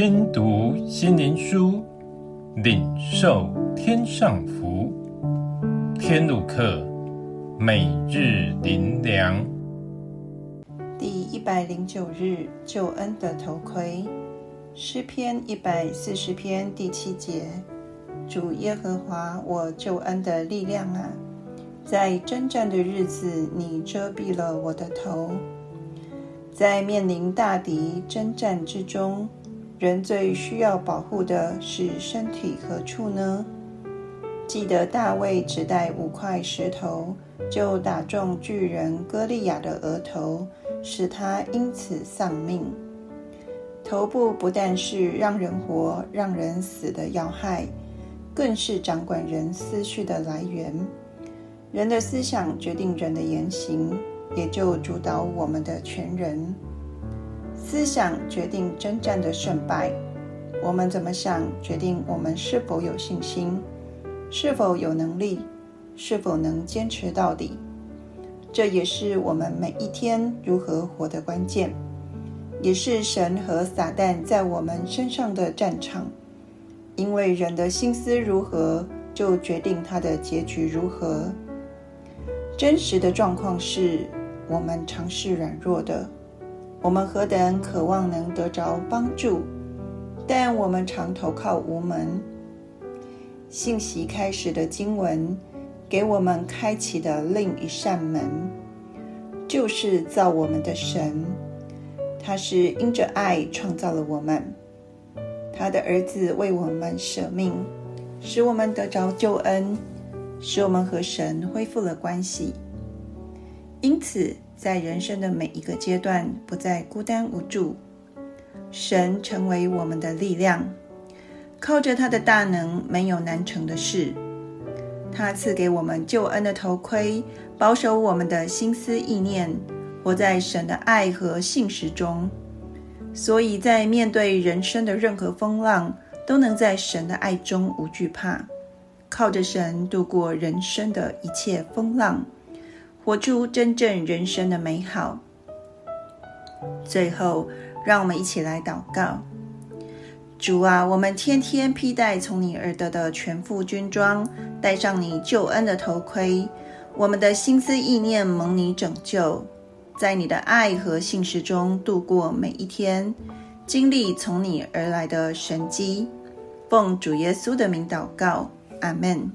听读心灵书，领受天上福。天路客，每日灵粮。第一百零九日，救恩的头盔。诗篇一百四十篇第七节：主耶和华，我救恩的力量啊，在征战的日子，你遮蔽了我的头。在面临大敌征战之中，人最需要保护的是身体何处呢？记得大卫只带五块石头，就打中巨人歌利亚的额头，使他因此丧命。头部不但是让人活、让人死的要害，更是掌管人思绪的来源。人的思想决定人的言行，也就主导我们的全人。思想决定征战的胜败。我们怎么想，决定我们是否有信心，是否有能力，是否能坚持到底。这也是我们每一天如何活的关键。也是神和撒旦在我们身上的战场，因为人的心思如何，就决定他的结局如何。真实的状况是，我们常是软弱的，我们何等渴望能得着帮助，但我们常投靠无门。信息开始的经文，给我们开启的另一扇门，就是造我们的神。他是因着爱创造了我们，他的儿子为我们舍命，使我们得着救恩，使我们和神恢复了关系。因此，在人生的每一个阶段，不再孤单无助，神成为我们的力量，靠着他的大能，没有难成的事。他赐给我们救恩的头盔，保守我们的心思意念。活在神的爱和信实中，所以在面对人生的任何风浪，都能在神的爱中无惧怕，靠着神度过人生的一切风浪，活出真正人生的美好。最后，让我们一起来祷告：主啊，我们天天披戴从你而得的全副军装，戴上你救恩的头盔，我们的心思意念蒙你拯救。在你的爱和信实中度过每一天，经历从你而来的神迹。奉主耶稣的名祷告，阿门。